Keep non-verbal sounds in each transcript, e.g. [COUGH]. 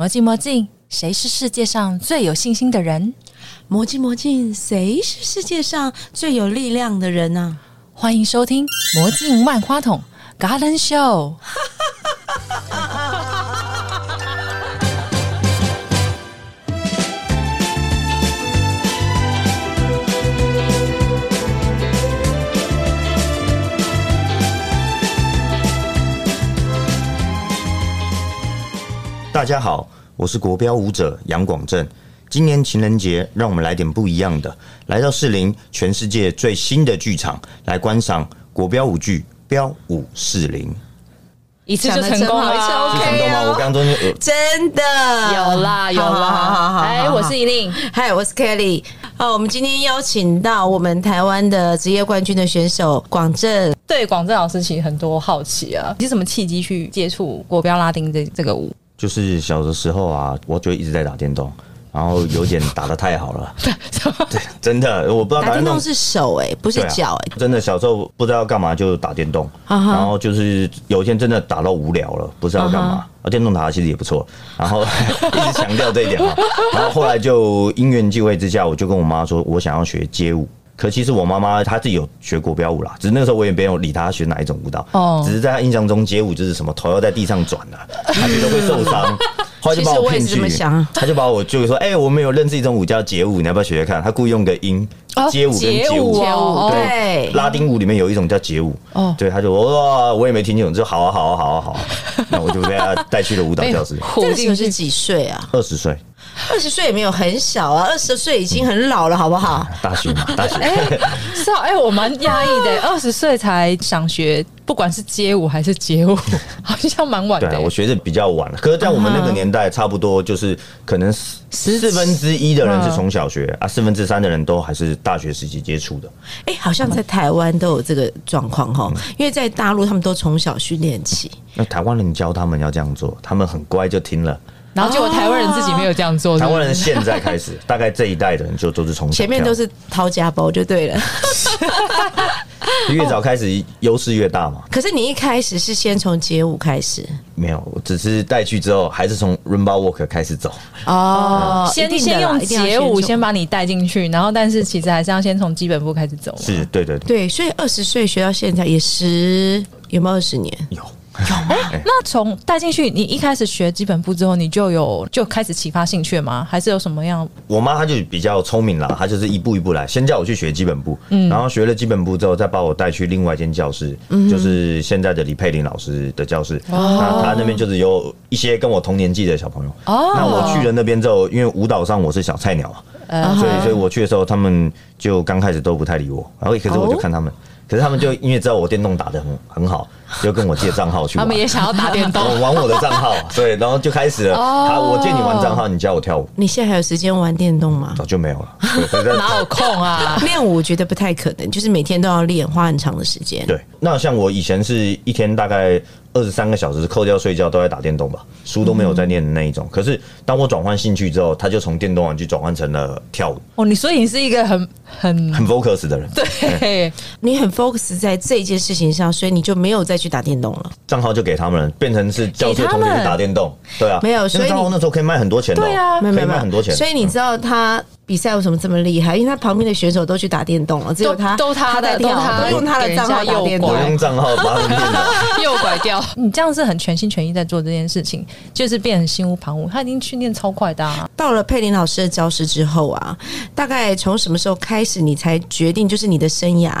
魔镜魔镜，谁是世界上最有信心的人？魔镜魔镜，谁是世界上最有力量的人呢、欢迎收听《魔镜万花筒》Garden Show。[LAUGHS] 大家好，我是国标舞者杨广正。今年情人节，让我们来点不一样的，来到士林，全世界最新的剧场，来观赏国标舞剧《标舞士林》。一次就成功了，讲得真好是成功吗？哦我刚刚中间有真的有啦有啦好好！好哎，我是依令，嗨，我是 Kelly。好，我们今天邀请到我们台湾的职业冠军的选手广正。对广正老师其实很多好奇啊，你是什么契机去接触国标拉丁这这个舞？就是小的时候啊，我就一直在打电动，然后有点打的太好了，[LAUGHS] 对，真的，我不知道打电动打电动是手哎、不是脚哎、真的小时候不知道要干嘛就打电动，然后就是有一天真的打到无聊了，不知道干啊嘛。啊，电动打的其实也不错，然后 [LAUGHS] 一直强调这一点嘛。然后后来就因缘际会之下，我就跟我妈说，我想要学街舞。可其实我妈妈她自己有学国标舞啦，只是那个时候我也没有理她学哪一种舞蹈，哦。只是在她印象中街舞就是什么头要在地上转啊，[LAUGHS] 她觉得会受伤，后来就把我骗去她就把我就说，哎、我们有认识一种舞叫街舞，你要不要学学看？她故意用个音，街舞跟街舞。街舞。哦。对，拉丁舞里面有一种叫街舞，哦。对，他就哇，我也没听清楚，就好啊好啊好啊好啊，那我就被他带去了舞蹈 [LAUGHS] 教室。虎这个时候是几岁啊？二十岁，二十岁也没有很小啊，二十岁已经很老了，好不好？[LAUGHS] 大学嘛，大学，哎是啊，哎，我蛮压抑的，[LAUGHS] 二十岁才想学，不管是街舞还是街舞，[LAUGHS] 好像蛮晚的对啊，。我学的比较晚了。可是，在我们那个年代，差不多就是可能四分之一的人是从小学啊，四分之三的人都还是大学时期接触的。哎、好像在台湾都有这个状况哈，因为在大陆他们都从小训练起。那台湾人教他们要这样做，他们很乖就听了。然后结果台湾人自己没有这样做，台湾人现在开始，大概这一代的人就都是从前面都是掏家包就对了。[LAUGHS] 越早开始，优势越大嘛。可是你一开始是先从街舞开始没有，我只是带去之后，还是从 Rumba Walk 开始走。哦先先用街舞先把你带进去，然后但是其实还是要先从基本步开始走。是对对对，对，所以二十岁学到现在也十有没有二十年？有那从带进去，你一开始学基本步之后，你就有就开始启发兴趣吗？还是有什么样？我妈她就比较聪明啦，她就是一步一步来，先叫我去学基本步，嗯然后学了基本步之后，再把我带去另外一间教室，嗯就是现在的李佩玲老师的教室。哦那她那边就是有一些跟我同年纪的小朋友。哦那我去了那边之后，因为舞蹈上我是小菜鸟啊，呃所以所以我去的时候，他们就刚开始都不太理我，然后可是我就看他们。可是他们就因为知道我电动打的很很好，就跟我借账号去玩。他们也想要打电动 [LAUGHS] 我玩我的账号，对，然后就开始了。哦好，我借你玩账号，你教我跳舞，你现在还有时间玩电动吗？早就没有了。[LAUGHS] 哪有空啊？[LAUGHS] 练舞我觉得不太可能，就是每天都要练，花很长的时间。对，那像我以前是一天大概二十三个小时，扣掉睡觉都在打电动吧，书都没有在念的那一种。可是当我转换兴趣之后，他就从电动玩具转换成了跳舞，哦，你所以你是一个很很很 focus 的人。对，[LAUGHS] 你很 focus 在这件事情上，所以你就没有再去打电动了。账号就给他们了，变成是教室的同学去打电动。对啊，没有所以那个账号那时候可以卖很多钱的哦，对啊可以卖很多钱。所以你知道他比赛为什么这么厉害？因为他旁边的选手都去打电动了，只有他都都他在跳，都他都用他的账号打电动我。用账号把他们骗走。[LAUGHS] 右拐掉。你这样是很全心全意在做这件事情，就是变成心无旁骛。他已经训练超快的、啊，到了佩林老师的教室之后啊，大概从什么时候开始你才决定，就是你的生涯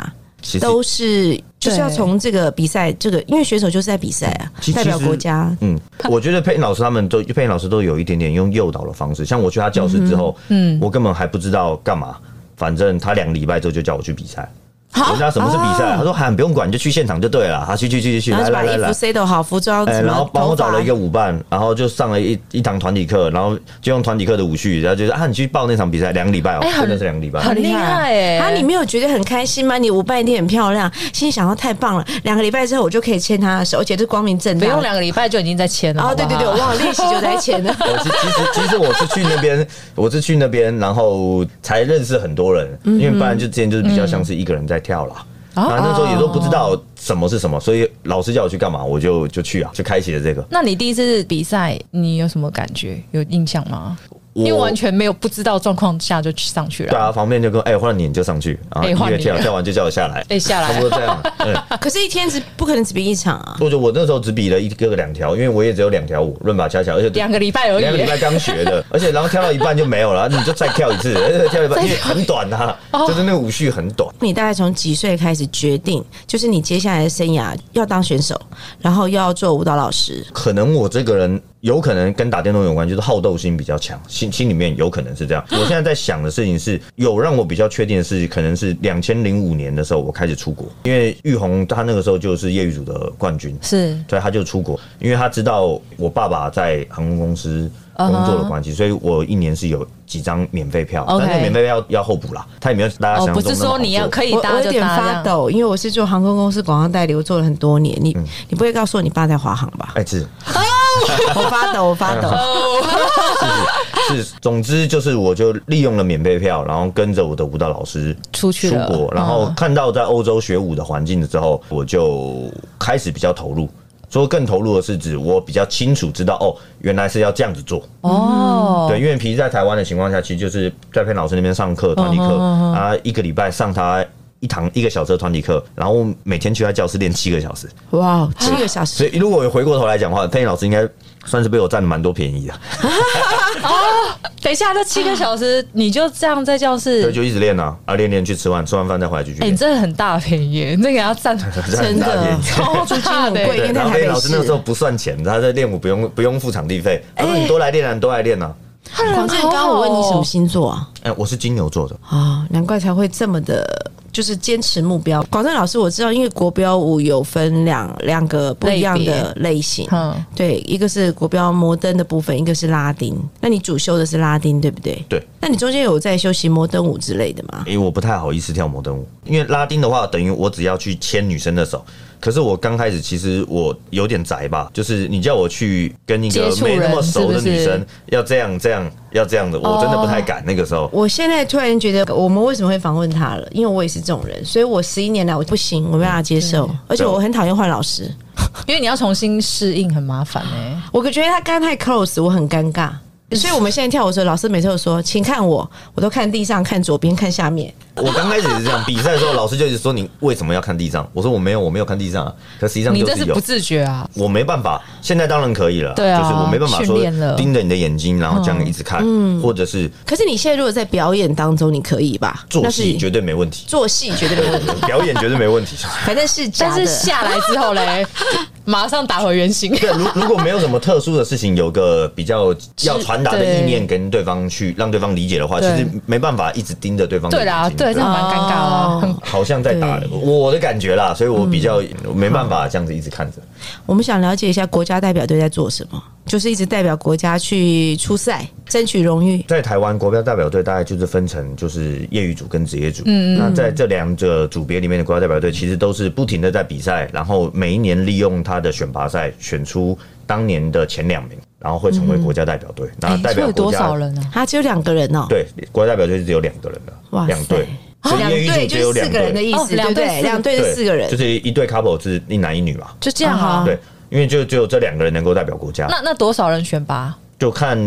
都是就是要从这个比赛，这个因为选手就是在比赛啊，代表国家。嗯，我觉得佩林老师他们都佩林老师都有一点点用诱导的方式，像我去他教室之后，嗯，我根本还不知道干嘛，反正他两个礼拜之后就叫我去比赛。我问他什么是比赛，他说喊不用管，你就去现场就对了。他去去去去去，来来来来。set 好，服装然后帮我找了一个舞伴，然后就上了一一堂团体课，然后就用团体课的舞序，然后就是啊，你去报那场比赛，两个礼拜哦，真的是两个礼拜。很厉害哎、啊，你没有觉得很开心吗？你舞伴一定很漂亮，心里想到太棒了，两个礼拜之后我就可以牵她的手，而且是光明正大。不用两个礼拜就已经在牵了。哦，对对对，我忘了练习就在牵了。[LAUGHS] 我其其实其实我是去那边，我是去那边，然后才认识很多人，因为不然就之前就是比较像是一个人在跳了。啊那那时候也都不知道什么是什么，所以老师叫我去干嘛，我就就去啊，就开启了这个。那你第一次比赛，你有什么感觉？有印象吗？我因为完全没有不知道状况下就去上去了。对啊，旁边就跟哎换你你就上去，然后你跳跳完就叫我下来，哎下来差不多这样。[LAUGHS] 嗯，可是，一天只不可能只比一场啊。或者我那时候只比了一个两条，因为我也只有两条舞，论把恰恰，而且 [LAUGHS] 两个礼拜而已。两个礼拜刚学的，[LAUGHS] 而且然后跳到一半就没有了，你就再跳一次，而且跳一半因为很短啊，哦就是那个舞序很短。你大概从几岁开始决定，就是你接下来的生涯要当选手，然后要做舞蹈老师？可能我这个人有可能跟打电动有关，就是好斗心比较强，心心里面有可能是这样。[LAUGHS] 我现在在想的事情是，有让我比较确定的事情，可能是两千零五年的时候我开始出国，因为玉红他那个时候就是业余组的冠军，是。所以他就出国，因为他知道我爸爸在航空公司工作的关系，所以我一年是有几张免费票，但是免费票要候补啦，他也没有大家哦，想象中不是说你要可以我我有点。发抖，因为我是做航空公司广告代理，我做了很多年。你、嗯你不会告诉我你爸在华航吧？哎，是 [LAUGHS] 我发抖，我发抖。[LAUGHS] 是，总之就是我就利用了免费票，然后跟着我的舞蹈老师出去出国，然后嗯看到在欧洲学舞的环境之后，我就开始比较投入。说更投入的是指我比较清楚知道哦，原来是要这样子做。哦，对，因为平时在台湾的情况下，其实就是在佩老师那边上课，团体课嗯啊，一个礼拜上他一堂一个小时的团体课，然后每天去他教室练七个小时。哇，七个小时所以如果我回过头来讲的话，佩老师应该算是被我占了蛮多便宜的。[LAUGHS] 等一下，这七个小时你就这样在教室 [LAUGHS] 对，室，就一直练啊，啊练练去吃饭，吃完饭再回来继续哎，你。真的很大便宜，那个要占 [LAUGHS] 真的超租金很贵，因对，然后佩在台北市老师那时候。不算钱，他在练舞不用不用付场地费。他说哎你多来练啊，你多来练啊。广正，刚刚我问你什么星座啊？哎，我是金牛座的，啊、难怪才会这么的，就是坚持目标。广正老师，我知道，因为国标舞有分两两个不一样的类型，嗯，对，一个是国标摩登的部分，一个是拉丁。那你主修的是拉丁，对不对？对。那你中间有在修习摩登舞之类的吗？因为我不太好意思跳摩登舞，因为拉丁的话，等于我只要去牵女生的手。可是我刚开始其实我有点宅吧，就是你叫我去跟一个没那么熟的女生要这样这样要这样的，我真的不太敢。那个时候，我现在突然觉得，我们为什么会访问他了？因为我也是这种人，所以我十一年来我不行，我没办法接受，而且我很讨厌换老师。[LAUGHS] 因为你要重新适应，很麻烦哎。我觉得他刚太 close，我很尴尬。所以我们现在跳舞的时候，老师每次都说：“请看我，我都看地上，看左边，看下面。我刚开始也是这样，比赛的时候老师就一直说你为什么要看地上？我说我没有，我没有看地上啊。可实际上就是你这是不，自觉啊，我没办法。现在当然可以了，对啊就是我没办法说盯着你的眼睛，然后这样一直看，嗯或者是”可是你现在如果在表演当中，你可以吧？做戏绝对没问题，做戏绝对没问题，[LAUGHS] 表演绝对没问题。反正是。[LAUGHS] 但是下来之后嘞，马上打回原形。对，如如果没有什么特殊的事情，有个比较要传达的意念跟对方去让对方理解的话，其实没办法一直盯着对方对啦，对，这样蛮尴尬的好像在打对。我的感觉啦，所以我比较没办法这样子一直看着。我们想了解一下国家代表队在做什么，就是一直代表国家去出赛，争取荣誉。在台湾国标代表队大概就是分成就是业余组跟职业组，那在这两者组别里面的国家代表队其实都是不停的在比赛，然后每一年利用他的选拔赛选出当年的前两名，然后会成为国家代表队，那代表国家少人呢啊？他只有两个人哦，对，国家代表队是只有两个人的，哇两队，两队组只有两就是四个人的意思，对不对？两队四两队是四个人就，是一对 couple 是一男一女嘛，就这样啊？对，因为就只有这两个人能够代表国家，那那多少人选拔？就看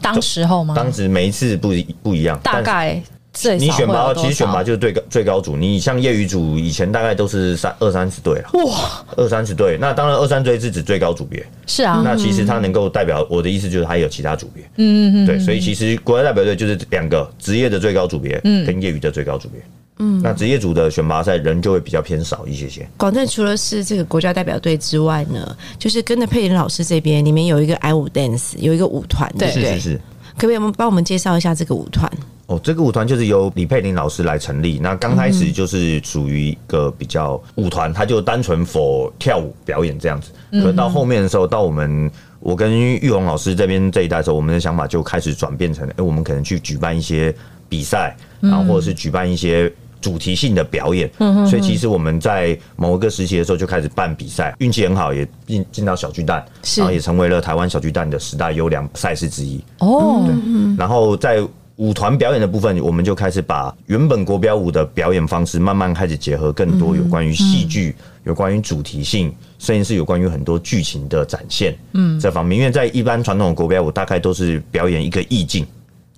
当时候吗？当时每一次不一不一样，大概最你选拔其实选拔就是最高最高组，你像业余组以前大概都是三二三十队了，哇，二三十队，那当然二三队是指最高组别，是啊，那其实它能够代表我的意思就是它有其他组别，嗯嗯嗯。对，所以其实国家代表队就是两个职业的最高组别，跟业余的最高组别，嗯，那职业组的选拔赛人就会比较偏少一些些，广正除了是这个国家代表队之外呢，就是跟着佩林老师这边，里面有一个 I 舞 dance，有一个舞团，对对不对？是是是。可不可以帮我们介绍一下这个舞团？哦，这个舞团就是由李佩玲老师来成立。那刚开始就是属于一个比较舞团，它就单纯 for 跳舞表演这样子。可到后面的时候，到我们我跟玉红老师这边这一代的时候，我们的想法就开始转变成，哎、我们可能去举办一些比赛，然后或者是举办一些。主题性的表演，所以其实我们在某一个时期的时候就开始办比赛，运气很好，也进进到小巨蛋，然后也成为了台湾小巨蛋的十大优良赛事之一。哦，对。然后在舞团表演的部分，我们就开始把原本国标舞的表演方式慢慢开始结合更多有关于戏剧、有关于主题性，甚至是有关于很多剧情的展现，嗯，这方面。因为在一般传统的国标舞，大概都是表演一个意境。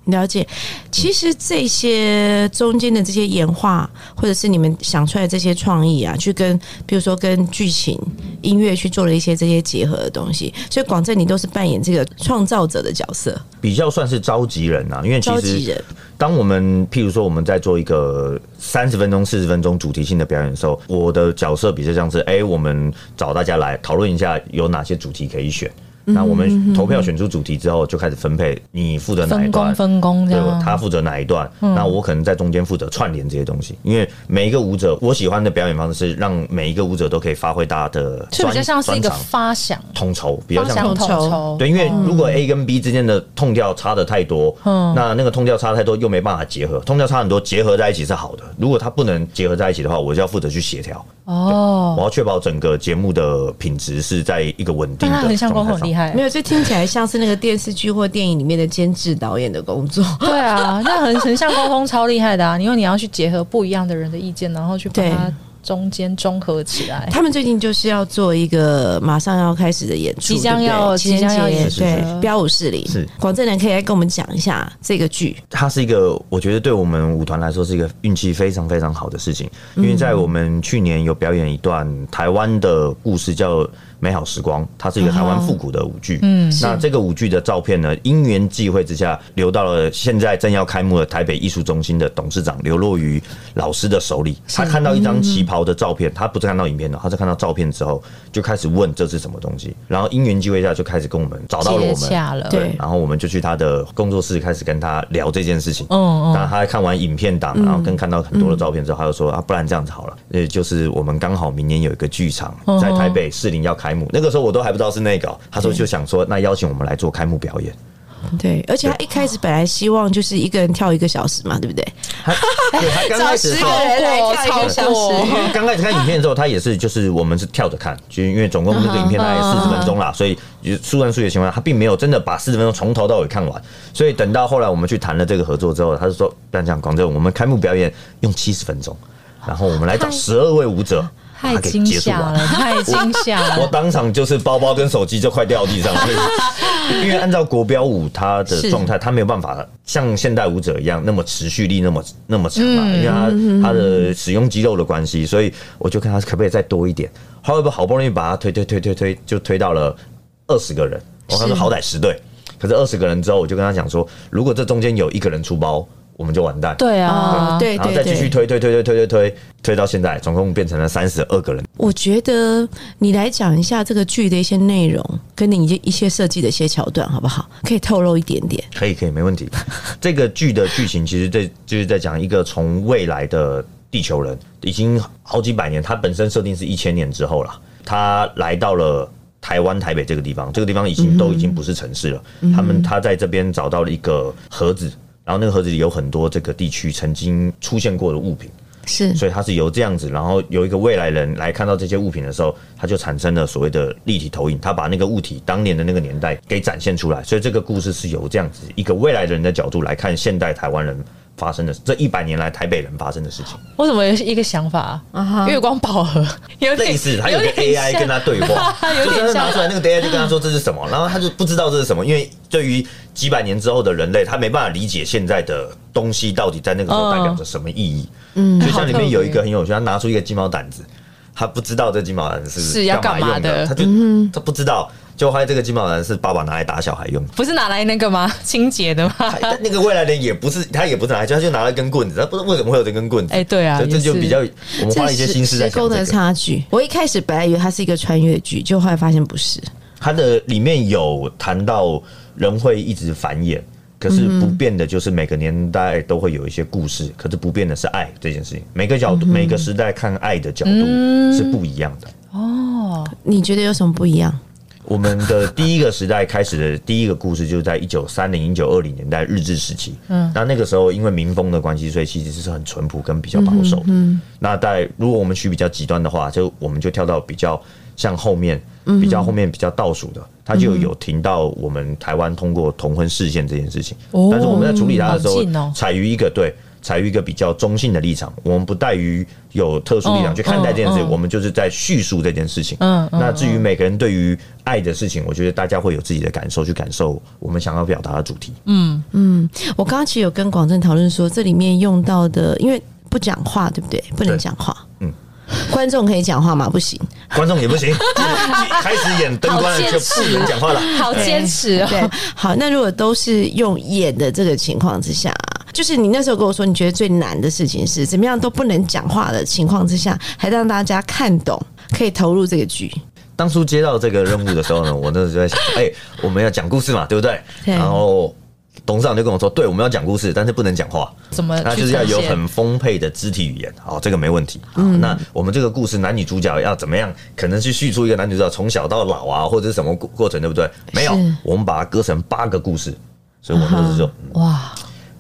了解，其实这些中间的这些演化，或者是你们想出来这些创意啊，去跟比如说跟剧情、音乐去做了一些这些结合的东西，所以广正你都是扮演这个创造者的角色，比较算是召集人啊。因为其实。当我们譬如说我们在做一个三十分钟、四十分钟主题性的表演的时候，我的角色比较像是，哎、我们找大家来讨论一下有哪些主题可以选。那我们投票选出主题之后，就开始分配，你负责哪一分工段，分工这对，样，他负责哪一段，那我可能在中间负责串联这些东西。因为每一个舞者，我喜欢的表演方式是让每一个舞者都可以发挥大家的就比较专像是一个发想，统筹，比较像统筹，对，因为如果 A 跟 B 之间的痛调差的太多，那那个痛调差太多又没办法结合，痛调差很多结合在一起是好的。如果它不能结合在一起的话，我就要负责去协调，哦，我要确保整个节目的品质是在一个稳定的很像光头，状态上很厉。害没。有，这听起来像是那个电视剧或电影里面的监制导演的工作。[LAUGHS] 对啊，那很很像沟通，超厉害的啊！因为你要去结合不一样的人的意见，然后去把对它中间综合起来。他们最近就是要做一个马上要开始的演出，即将要即将要演是对是标舞室里是广正人可以来跟我们讲一下这个剧。它是一个，我觉得对我们舞团来说是一个运气非常非常好的事情，因为在我们去年有表演一段台湾的故事，叫《美好时光》，它是一个台湾复古的舞剧。嗯，那这个舞剧的照片呢，因缘际会之下，流到了现在正要开幕的台北艺术中心的董事长刘若愚老师的手里。他看到一张旗袍的照片，他不是看到影片的，他是看到照片之后就开始问这是什么东西，然后因缘际会下就开始跟我们找到了我们。了，对然后我们就去他的工作室开始跟他聊这件事情。嗯嗯那他看完影片档，然后跟看到很多的照片之后，他就说啊，不然这样子好了，呃，就是我们刚好明年有一个剧场嗯在台北士林要开幕，那个时候我都还不知道是那个哦，他说就想说，那邀请我们来做开幕表演。对，而且他一开始本来希望就是一个人跳一个小时嘛，对不对？他对他刚开始的时候找十个人来跳一个小时刚开始看影片的时候，他也是就是我们是跳着看，就因为总共这个影片大概四十分钟啦，所以速战速决的情况下，他并没有真的把四十分钟从头到尾看完。所以等到后来我们去谈了这个合作之后，他就说：“不然这样，广州我们开幕表演用七十分钟，然后我们来找十二位舞者，太惊结束完。”吓了，太惊吓了我。当场就是包包跟手机就快掉地上，所 [LAUGHS] 以因为按照国标舞它的状态，它没有办法像现代舞者一样那么持续力那么那么强嘛，嗯因为它它的使用肌肉的关系，所以我就看他可不可以再多一点。后来不好不容易把它推推推推推，就推到了二十个人，我他说好歹十对，可是二十个人之后，我就跟他讲说，如果这中间有一个人出包，我们就完蛋。对啊对然后再继续。推推推推推推推推到现在，总共变成了三十二个人。我觉得你来讲一下这个剧的一些内容，跟你一些一些设计的一些桥段，好不好？可以透露一点点。可以，可以，没问题。[LAUGHS] 这个剧的剧情其实在就是在讲一个从未来的地球人，已经好几百年，他本身设定是一千年之后了，他来到了。台湾台北这个地方，这个地方已经都已经不是城市了。他们他在这边找到了一个盒子，然后那个盒子里有很多这个地区曾经出现过的物品。是所以它是由这样子，然后有一个未来人来看到这些物品的时候，它就产生了所谓的立体投影，它把那个物体当年的那个年代给展现出来。所以这个故事是由这样子一个未来人的角度来看现代台湾人发生的这一百年来台北人发生的事情。我怎么有一个想法啊？月光宝盒。有点类似，他有个 AI 像跟他对话，[LAUGHS] 有就是他拿出来那个 AI 就跟他说这是什么，然后他就不知道这是什么，因为对于几百年之后的人类，他没办法理解现在的东西到底在那个时候代表着什么意义。嗯，就像里面有一个很有趣，他拿出一个鸡毛掸子，他不知道这鸡毛掸子是要干嘛用干嘛的。他就他不知道，就发现这个金毛掸是爸爸拿来打小孩用的。不是拿来那个吗？[LAUGHS] 清洁的吗？那个未来人也不是，他也不是拿来，他就拿了根棍子，他不知道为什么会有这根棍子。哎对啊这就比较我们花了一些心思在时空的。差距。我一开始本来以为它是一个穿越剧，就后来发现不是。它的里面有谈到人会一直繁衍，可是不变的就是每个年代都会有一些故事，可是不变的是爱这件事情。每个角度、每个时代看爱的角度是不一样的。哦你觉得有什么不一样？我们的第一个时代开始的第一个故事，就是在一九三零、一九二零年代日治时期。嗯，那那个时候因为民风的关系，所以其实是很淳朴跟比较保守的。嗯，那在如果我们取比较极端的话，就我们就跳到比较像后面比较后面比较倒数的，它就有停到我们台湾通过同婚事件这件事情。哦但是我们在处理它的时候采于一个对。采于一个比较中性的立场，我们不带于有特殊立场嗯去看待这件事，我们就是在叙述这件事情。嗯嗯那至于每个人对于爱的事情，我觉得大家会有自己的感受，去感受我们想要表达的主题。嗯嗯我刚刚其实有跟广正讨论说，这里面用到的，因为不讲话，对不对？不能讲话。嗯嗯，观众可以讲话吗？不行。观众也不行，[LAUGHS] 开始演灯光了就不能讲话了。好坚持对哦。，好，那如果都是用演的这个情况之下，就是你那时候跟我说，你觉得最难的事情是怎么样都不能讲话的情况之下，还让大家看懂，可以投入这个剧。当初接到这个任务的时候呢，[LAUGHS] 我那时候就在想，哎、我们要讲故事嘛，对不对？对然后董事长就跟我说，对，我们要讲故事，但是不能讲话，怎么那就是要有很丰沛的肢体语言。好，这个没问题。好，那我们这个故事男女主角要怎么样？可能去叙述一个男女主角从小到老啊，或者是什么过过程，对不对？没有，我们把它割成八个故事。所以我那时候就嗯哇，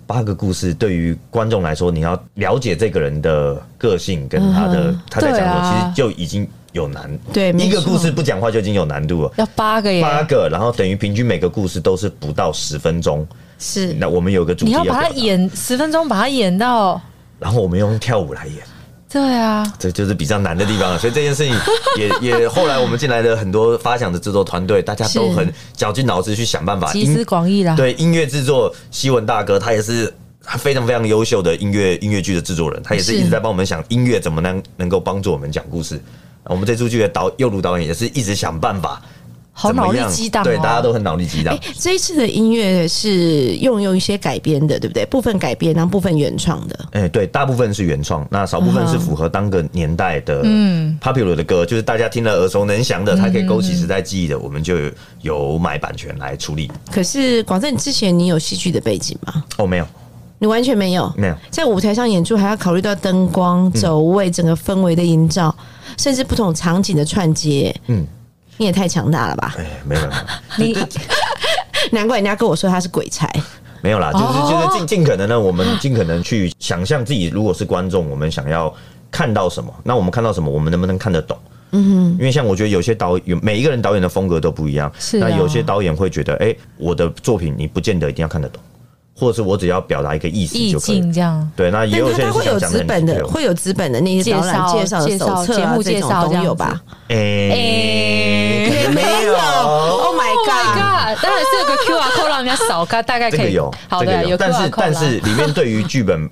八个故事对于观众来说，你要了解这个人的个性跟他的、他在讲什么，啊其实就已经有难。对一个故事不讲话就已经有难度了。要八个耶！八个，然后等于平均每个故事都是不到十分钟。是那我们有个主题你要把它，演十分钟，把它演到然后我们用跳舞来演，对啊，这就是比较难的地方了。所以这件事情也 [LAUGHS] 也后来我们进来的很多发想的制作团队，大家都很绞尽脑汁去想办法。集思广益啦。对音乐制作，西文大哥他也是非常非常优秀的音乐音乐剧的制作人，他也是是一直在帮我们想音乐怎么能能够帮助我们讲故事。我们这出剧的导右鲁导演也是一直想办法，好脑力激荡哦对，大家都很脑力激荡哎。，这一次的音乐是用用一些改编的，对不对？部分改编，然后部分原创的。哎、对，大部分是原创，那少部分是符合当个年代的嗯 popular 的歌，就是大家听了耳熟能详的，它可以勾起时代记忆的，我们就有有买版权来处理。可是广正，你之前你有戏剧的背景吗？哦，没有，你完全没有，没有，在舞台上演出还要考虑到灯光、走位、整个氛围的营造，甚至不同场景的串接。嗯嗯，你也太强大了吧！哎、没有，没有，[LAUGHS] 你难怪人家跟我说他是鬼才。没有啦，就是哦就是尽尽可能呢，我们尽可能去想象自己如果是观众，我们想要看到什么，那我们看到什么，我们能不能看得懂？嗯哼，因为像我觉得有些导有每一个人导演的风格都不一样，是啊那有些导演会觉得，哎、我的作品你不见得一定要看得懂，或者是我只要表达一个意思就可以境。这样，对，那也有些人会有是想讲得很纸本的，会有纸本的那些导览介绍的介绍手册啊，节目介绍都有吧哎、可能没有。？Oh my Oh god！god！当然是有个 QR code 让人家扫，大大概可以这个有，好的，有，但是但是里面对于剧本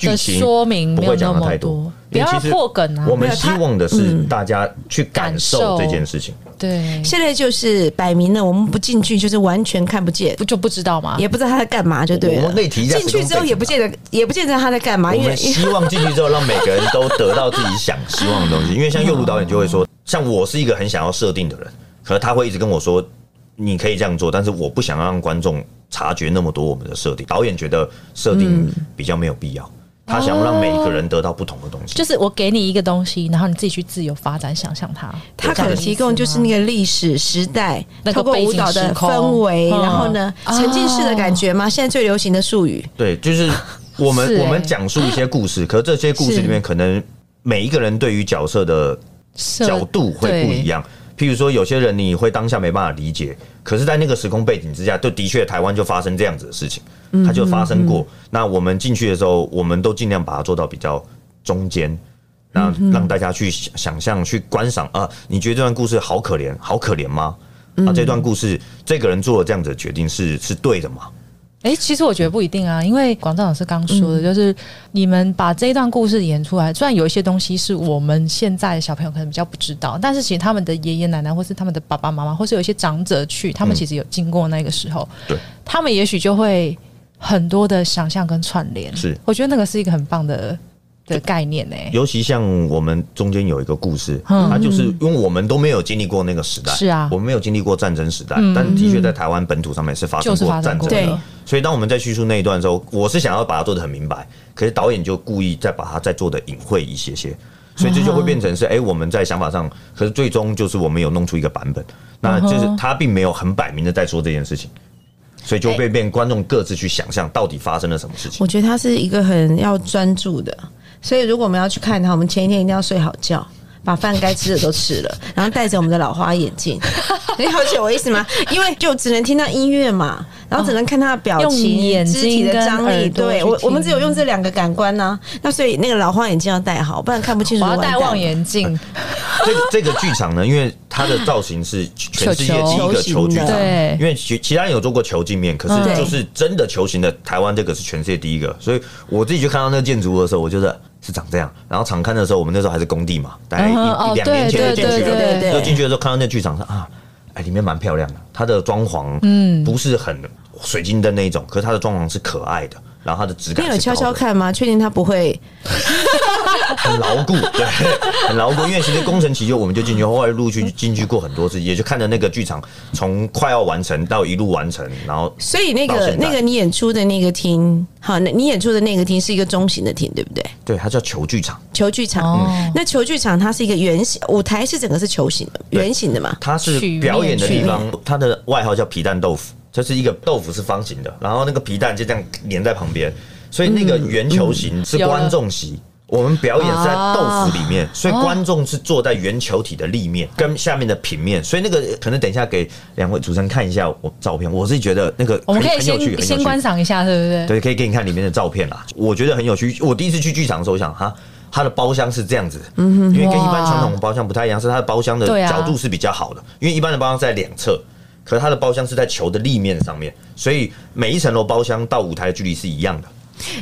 剧的情说明不会那么讲的太多多，，不要破梗啊。我们希望的是大家去感感受受这件事情。对，现在就是摆明了，我们不进去就是完全看不见不，就不知道吗？也不知道他在干嘛，就对了我们。内提一下进去之后也不见得，也不见得他在干嘛，我因为们希望进去之后，让每个人都得到自己想希望的东西。[LAUGHS] 因为像右路导演就会说，像我是一个很想要设定的人，可是他会一直跟我说，你可以这样做，但是我不想让观众察觉那么多我们的设定。导演觉得设定比较没有必要，他想要让每一个人得到不同的东西。就是我给你一个东西，然后你自己去自由发展，想象它。他可能提供就是那个历史时代，那个透过舞蹈的氛围，然后呢嗯沉浸式的感觉吗？现在最流行的术语，对，就是我们是欸我们讲述一些故事，可是这些故事里面可能每一个人对于角色的角度会不一样。譬如说，有些人你会当下没办法理解，可是，在那个时空背景之下，就的确台湾就发生这样子的事情，它就发生过。那我们进去的时候，我们都尽量把它做到比较中间，那让大家去想想象、去观赏啊。你觉得这段故事好可怜，好可怜吗？啊，这段故事这个人做了这样子的决定是是对的吗？哎、其实我觉得不一定啊，因为广正老师刚说的，就是你们把这一段故事演出来，虽然有一些东西是我们现在的小朋友可能比较不知道，但是其实他们的爷爷奶奶或是他们的爸爸妈妈，或是有一些长者去，他们其实有经过那个时候，对，他们也许就会很多的想象跟串联。是。我觉得那个是一个很棒的的概念呢、尤其像我们中间有一个故事，嗯。它就是因为我们都没有经历过那个时代，是啊。我们没有经历过战争时代，嗯。但的确在台湾本土上面是发生过战争的。所以当我们在叙述那一段的时候，我是想要把它做得很明白，可是导演就故意再把它再做的隐晦一些些。所以这就会变成是，哎、我们在想法上，可是最终就是我们有弄出一个版本，那就是他并没有很摆明的在说这件事情，所以就会变观众各自去想象到底发生了什么事情。我觉得他是一个很要专注的，所以如果我们要去看他，我们前一天一定要睡好觉，把饭该吃的都吃了，然后戴着我们的老花眼镜，[LAUGHS] 你了解我意思吗？因为就只能听到音乐嘛，然后只能看他的表用情、眼体的张力。对我我们只有用这两个感官呢、那所以那个老花眼镜要戴好，不然看不清楚。我要戴望远镜，[LAUGHS] 这个这个剧场呢，因为它的造型是全世界第一个球剧场，[LAUGHS] 因为其其他人有做过球镜面，可是嗯就是真的球形的，台湾这个是全世界第一个，所以我自己去看到那个建筑物的时候，我觉得是长这样。然后场刊的时候，我们那时候还是工地嘛，大概一嗯哦一两年前就进去了，对就进去的时候看到那剧场上啊，哎，里面蛮漂亮的，它的装潢嗯不是很水晶灯那一种，可是它的装潢是可爱的，然后它的质感你有悄悄看吗？确定它不会？[LAUGHS] 很牢固，对，很牢固。因为其实工程期就我们就进去，后来陆续进去过很多次，也就看着那个剧场从快要完成到一路完成，然后所以那个那个你演出的那个厅，好，那你演出的那个厅是一个中型的厅，对不对？对它叫球剧场，球剧场，哦那球剧场它是一个圆形，舞台是整个是球形的，对圆形的嘛？它是表演的地方，它的外号叫皮蛋豆腐，就是一个豆腐是方形的，然后那个皮蛋就这样粘在旁边，所以那个圆球形是观众席。我们表演是在豆腐里面，所以观众是坐在圆球体的立面跟下面的平面，所以那个可能等一下给两位主持人看一下我照片，我是觉得那个我们可以很很有趣，很有先。观赏一下，对不对？对，可以给你看里面的照片啦。我觉得很有趣。我第一次去剧场的时候，我想哈，它的包厢是这样子，因为跟一般传统包厢不太一样，是它的包厢的角度是比较好的。因为一般的包厢在两侧，可是它的包厢是在球的立面上面，所以每一层楼包厢到舞台的距离是一样的。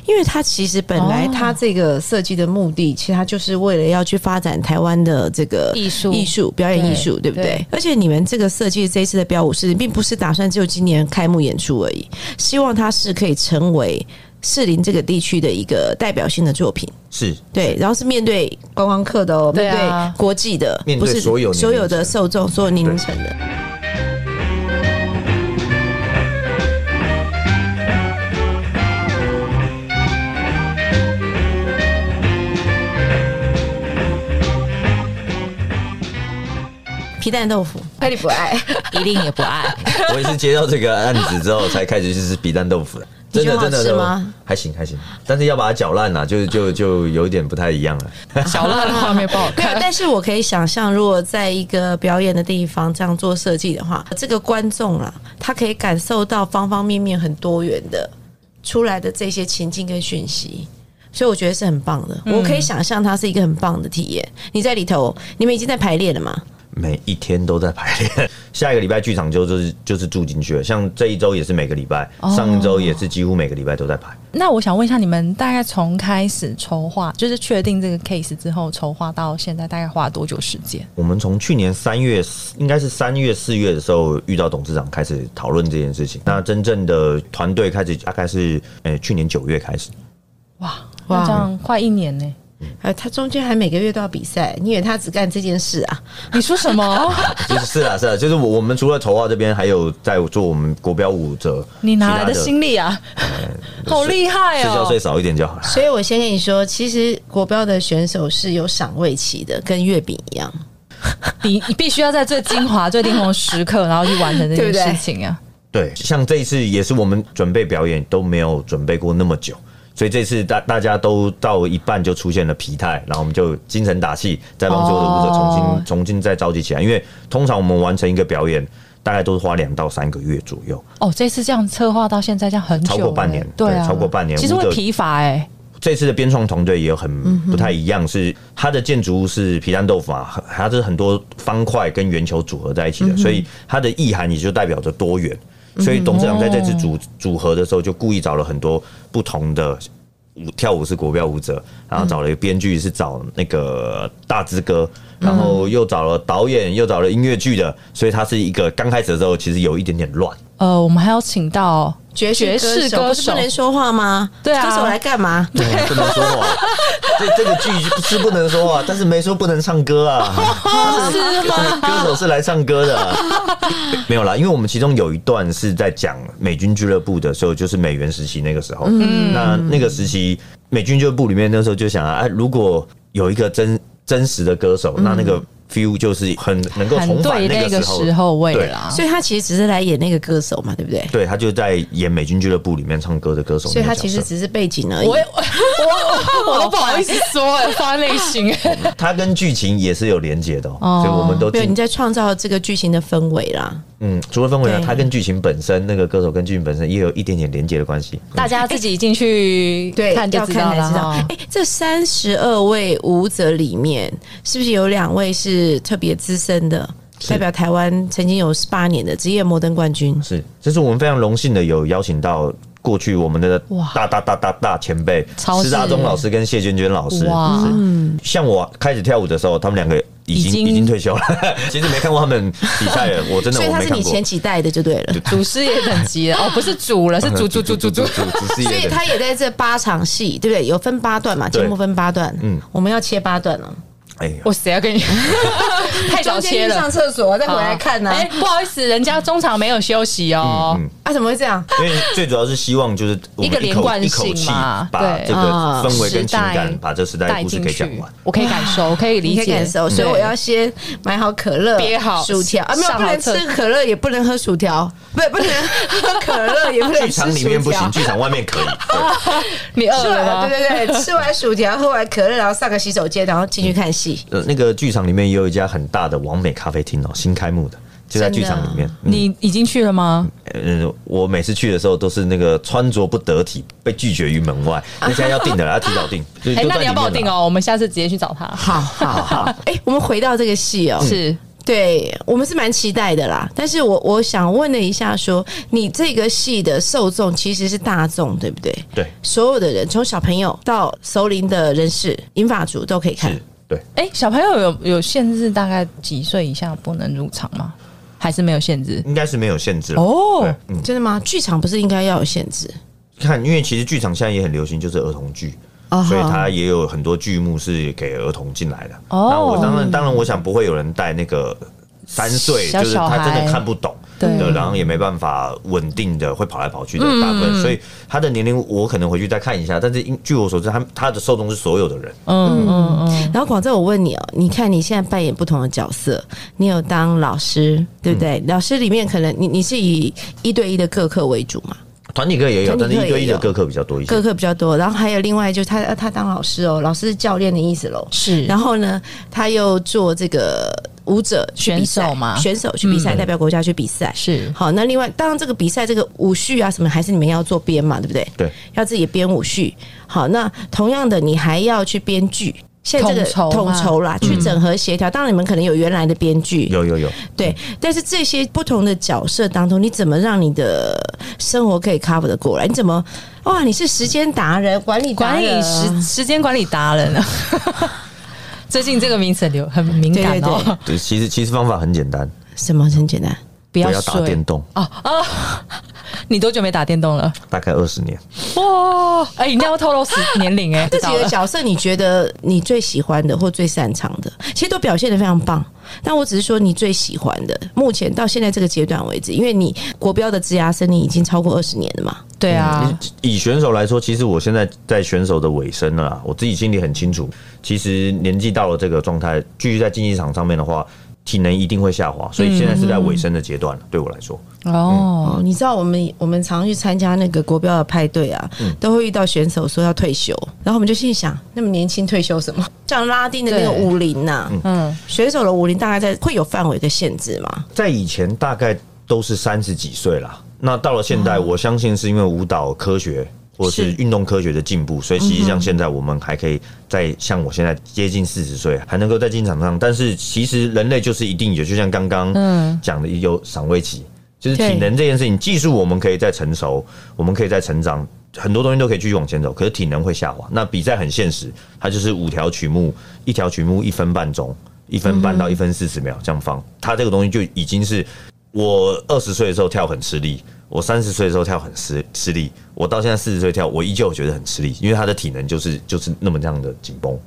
因为它其实本来哦它这个设计的目的，其实它就是为了要去发展台湾的这个艺术艺术表演艺术，对不对对？而且你们这个设计这一次的标舞是，并不是打算只有今年开幕演出而已，希望它是可以成为士林这个地区的一个代表性的作品。是对，然后是面对观光客的哦，对面啊对国际的，面对不是所有所有的受众，所有年龄层的。皮蛋豆腐，佩里不爱，一定也不爱。[LAUGHS] 我也是接到这个案子之后才开始去吃皮蛋豆腐的。[LAUGHS] 你觉得好真的真的吗还行还行，但是要把它搅烂了，就就就有一点不太一样了。[LAUGHS] 搅烂的画面不好没有，看，但是我可以想象，如果在一个表演的地方这样做设计的话，这个观众啊，他可以感受到方方面面很多元的出来的这些情境跟讯息。所以我觉得是很棒的，我可以想象它是一个很棒的体验。你在里头，你们已经在排练了吗？每一天都在排练，[LAUGHS] 下一个礼拜剧场就就是就是住进去了。像这一周也是每个礼拜，上一周也是几乎每个礼拜都在排。那我想问一下，你们大概从开始筹划，就是确定这个 case 之后，筹划到现在大概花了多久时间？我们从去年三月，应该是三月四月的时候遇到董事长开始讨论这件事情。那真正的团队开始大概是呃、去年九月开始。哇，哇哇，这样快一年呢？呃，他中间还每个月都要比赛，你以为他只干这件事啊？[LAUGHS] 你说什么？[LAUGHS] 就是是啊是啊，就是我我们除了筹划这边，还有在做我们国标舞者。你哪来的心力啊？[LAUGHS] 好厉害哦！睡觉睡少一点就好了。所以我先跟你说，其实国标的选手是有赏味期的，跟月饼一样。你你必须要在最精华、最巅峰的时刻，然后去完成这件事情啊！对，像这一次也是我们准备表演都没有准备过那么久，所以这次大大家都到一半就出现了疲态，然后我们就精神打气，再帮所有的舞者重新、哦重新再召集起来。因为通常我们完成一个表演，大概都是花两到三个月左右。哦，这次这样策划到现在，这样很久欸，超过半年对超过半年其实会疲乏哎。这次的编创团队也有很不太一样，是它的建筑物是皮蛋豆腐啊，它是很多方块跟圆球组合在一起的，所以它的意涵也就代表着多元。所以董事长在这次组组合的时候，就故意找了很多不同的舞跳舞是国标舞者，然后找了一个编剧是找那个大之哥，然后又找了导演，又找了音乐剧的，所以他是一个刚开始的时候其实有一点点乱。呃，我们还要请到爵爵士歌不是不能说话吗？对啊歌手来干嘛？对，不能说话。这这个剧是不能说话，但是没说不能唱歌啊。[LAUGHS] 是吗？歌手是来唱歌的啊、没有啦，因为我们其中有一段是在讲美军俱乐部的时候，就是美元时期那个时候。嗯那那个时期，美军俱乐部里面那时候就想啊，啊如果有一个真真实的歌手，那那个 feel 就是很能够重返对那个时候时候味对啦。所以他其实只是来演那个歌手嘛，对不对？对他就在演美军俱乐部里面唱歌的歌手所以他其实只是背景而已 [LAUGHS] 我。我我都不好意思说哎，[LAUGHS] 放在内心哎。他跟剧情也是有连接的、哦，哦所以我们都没有，进你在创造这个剧情的氛围啦。嗯，除了氛围呢，对他跟剧情本身那个歌手跟剧情本身也有一点点连接的关系。大家自己进去对，看就知道了看才知道。哎、这三十二位舞者里面，是不是有两位是特别资深的，代表台湾曾经有十八年的职业摩登冠军？是，这是我们非常荣幸的有邀请到过去我们的大大大大大前辈超施大忠老师跟谢娟娟老师。哇是像我开始跳舞的时候，他们两个已经已经退休了。[LAUGHS] 其实没看过他们比赛了，[LAUGHS] 我真的所以我没看过他是你前。几代的就对了。祖师爷等级了哦，不是祖了，是主主主主主。主持所以他也在这八场戏，对不对？有分八段嘛，对节目分八段。嗯嗯，我们要切八段了。哎呀，我谁要跟你？[LAUGHS] 太早切了中间去上。厕所再回来看呢、哎、不好意思，人家中场没有休息哦。嗯啊，怎么会这样？因为最主要是希望就是一个连贯一口性嘛对把这个啊氛围跟情感，把这时代的故事可以讲完。，我可以感受，我可以理解感受，所以我要先买好可乐，憋好薯条啊，没有不能吃可乐，也不能喝薯条，不不能喝可乐，也不能剧吃 [LAUGHS] 薯条。场里面不行，剧场外面可以。[LAUGHS] 你饿了对对对，吃完薯条，喝完可乐，然后上个洗手间，然后进去看戏。呃，那个剧场里面也有一家很大的完美咖啡厅哦，新开幕的，就在剧场里面。嗯你已经去了吗？嗯，我每次去的时候都是那个穿着不得体，被拒绝于门外。[LAUGHS] 那现在要订的了，要提早订。就哎、就那你要。帮我订哦，我们下次直接去找他。好好好，[LAUGHS] 哎、我们回到这个戏哦，是对我们是蛮期待的啦。但是我我想问了一下说你这个戏的受众其实是大众，对不对？对，所有的人，从小朋友到熟龄的人士、银发族都可以看是。，对。哎、小朋友有有限制，大概几岁以下不能入场吗？还是没有限制？应该是没有限制了哦嗯，真的吗？剧场不是应该要有限制？看，因为其实剧场现在也很流行，就是儿童剧。哦所以它也有很多剧目是给儿童进来的。哦那我当然当然，我想不会有人带那个三岁，就是他真的看不懂，对的然后也没办法稳定的会跑来跑去的大部分，所以他的年龄我可能回去再看一下，但是因据我所知，他他的受众是所有的人，嗯嗯嗯，然后广州，我问你哦，你看你现在扮演不同的角色，你有当老师，对不对？老师里面可能你你是以一对一的各课为主嘛，团体课也有，但是一对一的各课比较多一些各。课比较多。然后还有另外就是他他当老师哦，老师是教练的意思喽。是。然后呢，他又做这个舞者选手嘛选手去比赛，代表国家去比赛。是好，那另外，当然这个比赛这个舞序啊什么，还是你们要做编嘛，对不对？对，要自己编舞序。好，那同样的，你还要去编剧。现在这个统筹统筹啦，去整合协调。当然，你们可能有原来的编剧，有有有，对，但是这些不同的角色当中，你怎么让你的生活可以 cover 的过来？你怎么哇？你是时间达人，管理管理时时间管理达人啊。[LAUGHS] 最近这个名词流很敏感哦，其实其实方法很简单，什么很简单？不要打电动，你多久没打电动了？大概二十年。哇，哎、你要透露时年龄哎、这几个角色，你觉得你最喜欢的或最擅长的，其实都表现的非常棒。但我只是说你最喜欢的，目前到现在这个阶段为止，因为你国标的职涯生你已经超过二十年了嘛。对啊，以选手来说，其实我现在在选手的尾声了啦，我自己心里很清楚，其实年纪到了这个状态，继续在竞技场上面的话，体能一定会下滑，所以现在是在尾声的阶段了。对我来说，哦，哦，你知道我们我们常去参加那个国标的派对啊，都会遇到选手说要退休，然后我们就心里想，那么年轻退休什么？像拉丁的那个对舞龄呐，嗯，选手的舞龄大概在会有范围的限制吗？在以前大概都是三十几岁啦，那到了现代，我相信是因为舞蹈科学。或者是是运动科学的进步，所以实际上现在我们还可以在像我现在接近四十岁，还能够在竞场上。但是其实人类就是一定有，就像刚刚讲的有赏味期，就是体能这件事情，技术我们可以再成熟，我们可以再成长，很多东西都可以继续往前走。可是体能会下滑。那比赛很现实，它就是五条曲目，一条曲目一分半钟，一分半到一分四十秒这样放。它这个东西就已经是我二十岁的时候跳很吃力，我三十岁的时候跳很吃吃力，我到现在四十岁跳，我依旧觉得很吃力，因为他的体能就是就是那么这样的紧绷。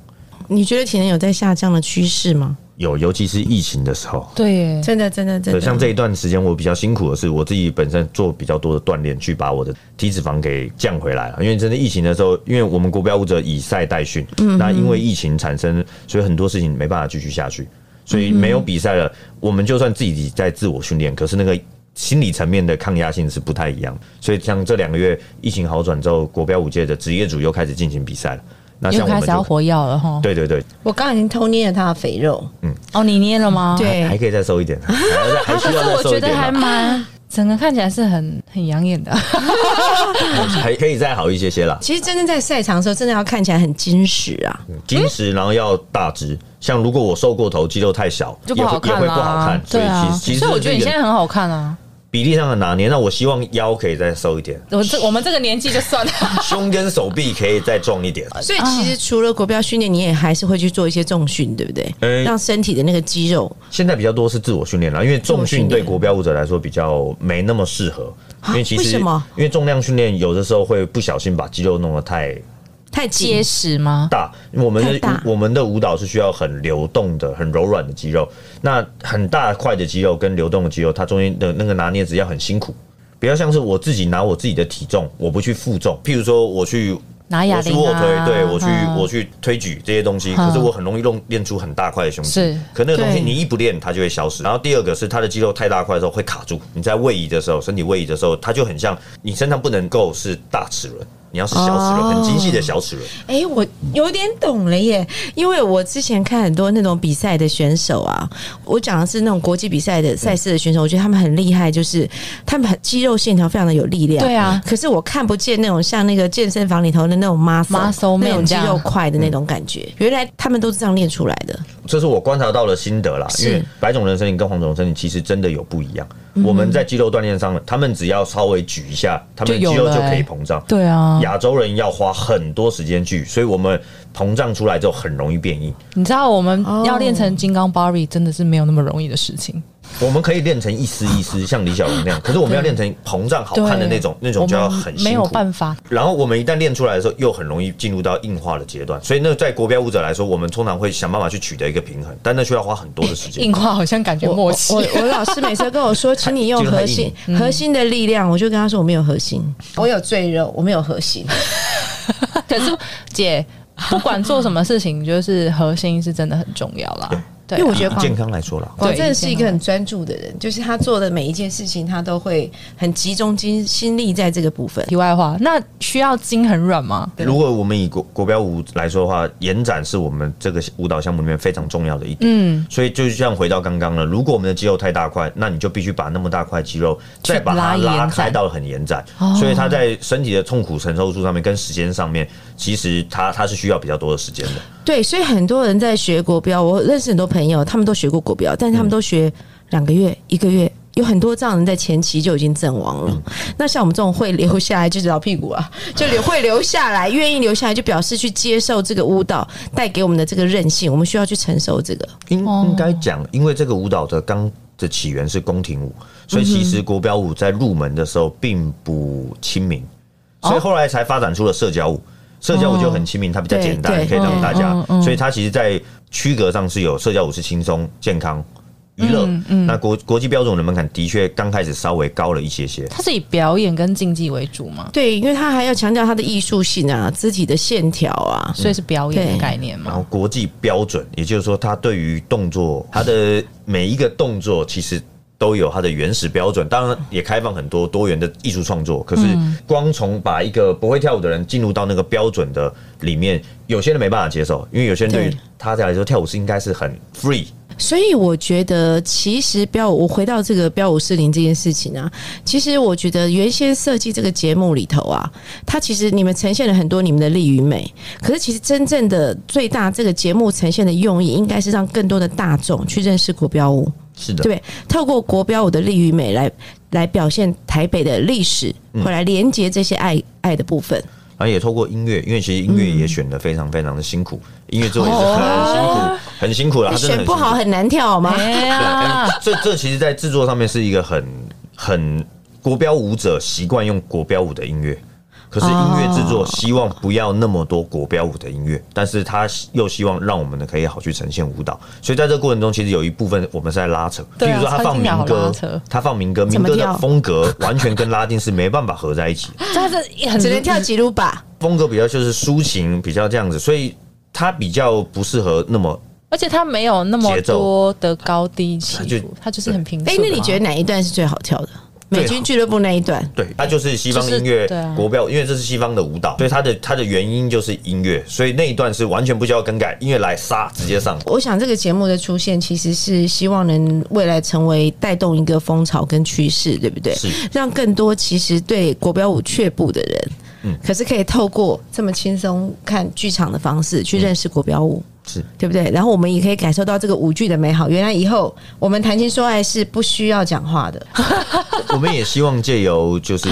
你觉得体能有在下降的趋势吗？有，尤其是疫情的时候，对耶，真的，真的，真，的。像这一段时间我比较辛苦的是，我自己本身做比较多的锻炼，去把我的体脂肪给降回来了。因为真的疫情的时候，因为我们国标舞者以赛代训，那因为疫情产生，所以很多事情没办法继续下去。所以没有比赛了，我们就算自己在自我训练，可是那个心理层面的抗压性是不太一样。所以像这两个月疫情好转之后，国标舞界的职业组又开始进行比赛了。那又像我们就开始要活药了哈。对对对，我刚刚已经偷捏了他的肥肉，嗯哦，你捏了吗？。对还可以再瘦一点，[LAUGHS] 还需要再我觉得还蛮，整个看起来是很很养眼的。[LAUGHS] 还可以再好一些些啦。其实真正在赛场的时候，真的要看起来很矜持啊。矜持，然后要大只。像如果我瘦过头，肌肉太小，就不好看也会也会不好看。所以对啊，其实其实所以我觉得你现在很好看啊。比例上的拿捏。那我希望腰可以再瘦一点，我这我们这个年纪就算了。[LAUGHS] 胸跟手臂可以再壮一点。所以其实除了国标训练，你也还是会去做一些重训，对不对？呃让身体的那个肌肉现在比较多是自我训练啦，因为重训对国标舞者来说比较没那么适合，因为其实为什么因为重量训练有的时候会不小心把肌肉弄得太太结实吗？大，我们的我们的舞蹈是需要很流动的、很柔软的肌肉。那很大块的肌肉跟流动的肌肉，它中间的那个拿捏只要很辛苦，比较像是我自己拿我自己的体重，我不去负重。譬如说我去拿哑铃我去卧推，啊，对我去嗯我去推举这些东西，嗯可是我很容易弄练出很大块的胸肌是。可那个东西你一不练，它就会消失。然后第二个是它的肌肉太大块的时候会卡住，你在位移的时候，身体位移的时候，它就很像你身上不能够是大齿轮，你要是小齿轮，哦很精细的小齿轮。哎、我有点懂了耶，因为我之前看很多那种比赛的选手啊，我讲的是那种国际比赛的赛事的选手，我觉得他们很厉害，就是他们很肌肉线条非常的有力量。对啊可是我看不见那种像那个健身房里头的那种 muscle Muscle 那种肌肉块的那种感觉，原来他们都是这样练出来的。这是我观察到的心得啦，因为白种人身体跟黄种人身体其实真的有不一样。嗯我们在肌肉锻炼上，他们只要稍微举一下，他们肌肉就可以欸膨胀。对啊，亚洲人要花很多时间去，所以我们膨胀出来之后很容易变硬。你知道我们哦要练成金刚 Barbie 真的是没有那么容易的事情。我们可以练成一丝一丝，像李小龙那样，可是我们要练成膨胀好看的那种，那种就要很辛苦。没有办法。然后我们一旦练出来的时候，又很容易进入到硬化的阶段。所以那在国标舞者来说，我们通常会想办法去取得一个平衡，但那需要花很多的时间。硬化好像感觉我默契我。我老师每次跟我说，请你用核心 [LAUGHS] 嗯核心的力量，我就跟他说我没有核心，我有赘肉，我没有核心。[LAUGHS] 可是姐，不管做什么事情，就是核心是真的很重要啦。因为我觉得健康来说了，广对真的是一个很专注的人，就是他做的每一件事情，他都会很集中精心力在这个部分。题外话，那需要筋很软吗？如果我们以国国标舞来说的话，延展是我们这个舞蹈项目里面非常重要的一点。嗯，所以就像回到刚刚了，如果我们的肌肉太大块，那你就必须把那么大块肌肉再把它去拉开到很延展，哦。所以他在身体的痛苦承受度上面跟时间上面，其实它它是需要比较多的时间的。对，所以很多人在学国标，我认识很多朋友，他们都学过国标，但是他们都学两个月、一个月。有很多这样的人在前期就已经阵亡了。那像我们这种会留下来，就是老屁股啊，[LAUGHS] 就留会留下来，愿意留下来，就表示去接受这个舞蹈带给我们的这个韧性，我们需要去承受这个。应哦应该讲，因为这个舞蹈的刚的起源是宫廷舞，所以其实国标舞在入门的时候并不亲民，所以后来才发展出了社交舞。社交舞就很亲民，它比较简单，可以让大家所以它其实，在区隔上是有社交舞是轻松、健康、娱乐。那国国际标准的门槛的确刚开始稍微高了一些些。它是以表演跟竞技为主嘛，对，因为它还要强调它的艺术性啊，肢体的线条啊。所以是表演的概念嘛。然后国际标准，也就是说，它对于动作，它的每一个动作其实都有它的原始标准，当然也开放很多多元的艺术创作。可是，光从把一个不会跳舞的人进入到那个标准的里面，有些人没办法接受，因为有些人对于对他来说，跳舞是应该是很 free。所以我觉得，其实标舞，我回到这个标舞四零这件事情啊，其实我觉得原先设计这个节目里头啊，它其实你们呈现了很多你们的力与美，可是其实真正的最大这个节目呈现的用意，应该是让更多的大众去认识国标舞，是的，对，透过国标舞的力与美来来表现台北的历史，嗯。回来连接这些爱爱的部分。然后也透过音乐，因为其实音乐也选的非常非常的辛苦，音乐做也是很辛苦，很辛苦了，它真的选不好很难跳吗？哎对，呀，哎这这其实，在制作上面是一个很很国标舞者习惯用国标舞的音乐，可是音乐制作希望不要那么多国标舞的音乐，但是他又希望让我们呢可以好去呈现舞蹈，所以在这个过程中，其实有一部分我们是在拉扯，比如说他放民歌，他放民歌，民歌的风格 [LAUGHS] 完全跟拉丁是没办法合在一起，他是很只能跳吉鲁吧。风格比较就是抒情，比较这样子，所以它比较不适合那么而且它没有那么多的高低起伏，它就是很平顺哎、嘛。那你觉得哪一段是最好跳的？美军俱乐部那一段，对，它就是西方音乐就是对啊国标，因为这是西方的舞蹈，所以它的它的原因就是音乐，所以那一段是完全不需要更改，音乐来杀直接上。我想这个节目的出现，其实是希望能未来成为带动一个风潮跟趋势，对不对？是让更多其实对国标舞却步的人，嗯，可是可以透过这么轻松看剧场的方式去认识国标舞。是对不对？然后我们也可以感受到这个舞剧的美好。原来以后我们谈情说爱是不需要讲话的，[LAUGHS] 我们也希望借由就是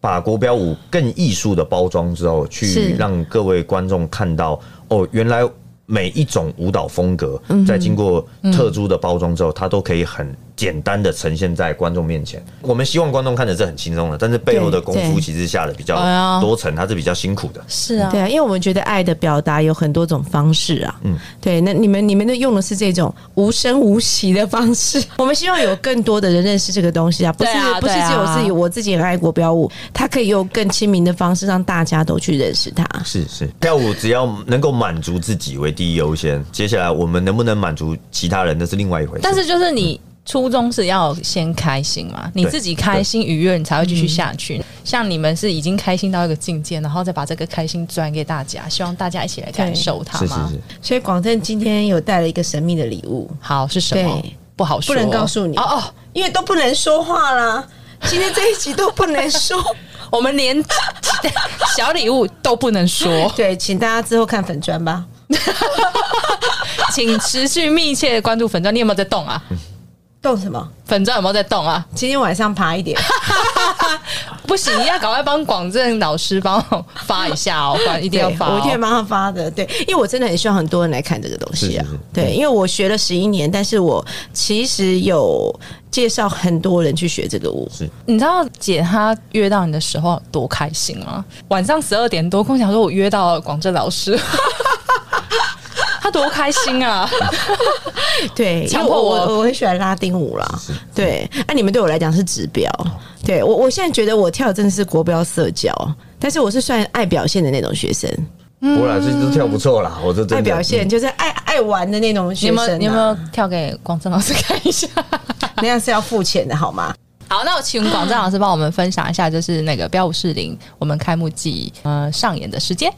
把国标舞更艺术的包装之后，去让各位观众看到哦，原来每一种舞蹈风格在经过特殊的包装之后，它都可以很简单的呈现在观众面前。我们希望观众看的是很轻松的，但是背后的功夫其实下的比较多层，它是比较辛苦的。是啊，对啊，因为我们觉得爱的表达有很多种方式啊。嗯，对，那你们你们的用的是这种无声无息的方式。[LAUGHS] 我们希望有更多的人认识这个东西啊，不是、不是只有自己，我自己很爱国标舞，它可以用更亲民的方式让大家都去认识它。是是，跳舞只要能够满足自己为第一优先，接下来我们能不能满足其他人，那是另外一回事。但是就是你初衷是要先开心嘛，你自己开心愉悦，你才会继续下去。像你们是已经开心到一个境界，然后再把这个开心转给大家，希望大家一起来感受它嘛。是是是，所以广正今天有带了一个神秘的礼物，好是什么？不好说，不能告诉你哦哦，因为都不能说话啦。[LAUGHS] 今天这一集都不能说，[LAUGHS] 我们连 [LAUGHS] 小礼物都不能说，对，请大家之后看粉砖吧。请持续密切关注粉砖。你有没有在动啊？动什么？粉钻有没有在动啊？今天晚上爬一点。[LAUGHS] 不行，你要赶快帮广正老师帮我发一下哦，[LAUGHS] 不然一定要对发、哦。我一定会帮他发的。对，因为我真的很希望很多人来看这个东西啊。是是是对，因为我学了十一年，但是我其实有介绍很多人去学这个舞。你知道姐她约到你的时候多开心吗？晚上十二点多，跟我讲说我约到了广正老师，她多开心啊！[LAUGHS] 对，因为强迫我我很喜欢拉丁舞啦。对，那、你们对我来讲是指标。对我，我现在觉得我跳的真的是国标社交，但是我是算爱表现的那种学生，我俩这都跳不错啦，我这真的爱表现就是爱爱玩的那种你学生、啊。有没有你有没有跳给广正老师看一下？[LAUGHS] 那样是要付钱的好吗？好，那我请广正老师帮我们分享一下，就是那个标舞士林我们开幕季呃上演的时间。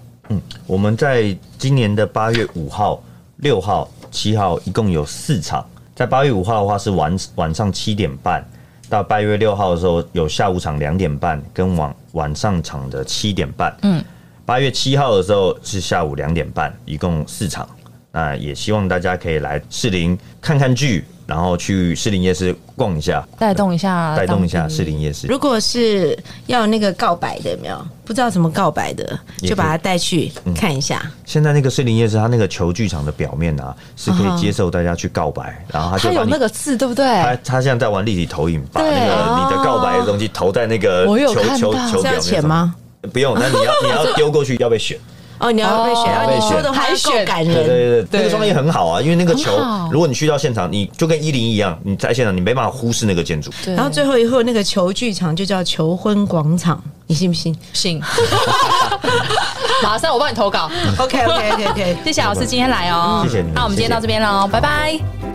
我们在今年的八月五号、六号、七号一共有四场。在八月五号的话是晚晚上七点半，到八月六号的时候有下午场两点半跟晚晚上场的七点半。嗯，八月七号的时候是下午两点半，一共四场。那也希望大家可以来士林看看剧，然后去士林夜市逛一下，带动一下，带动一下士林夜市。如果是要那个告白的，有没有不知道怎么告白的，就把他带去看一下。现在那个士林夜市，它那个球剧场的表面啊，是可以接受大家去告白，然后他就它有那个字，对不对？他他现在在玩立体投影，把那个你的告白的东西投在那个球球球表面上？钱吗？不用，那你要你要丢过去要被选。哦，你要被选，哦然后你被选说的话要够感人对对。对，那个创意很好啊，因为那个球，如果你去到现场，你就跟一零一样，你在现场你没办法忽视那个建筑。然后最后一后那个球剧场就叫求婚广场，你信不信信，[LAUGHS] 马上我帮你投稿。[LAUGHS] OK OK OK OK。谢谢老师今天来哦，谢谢你那我们今天到这边喽，拜拜。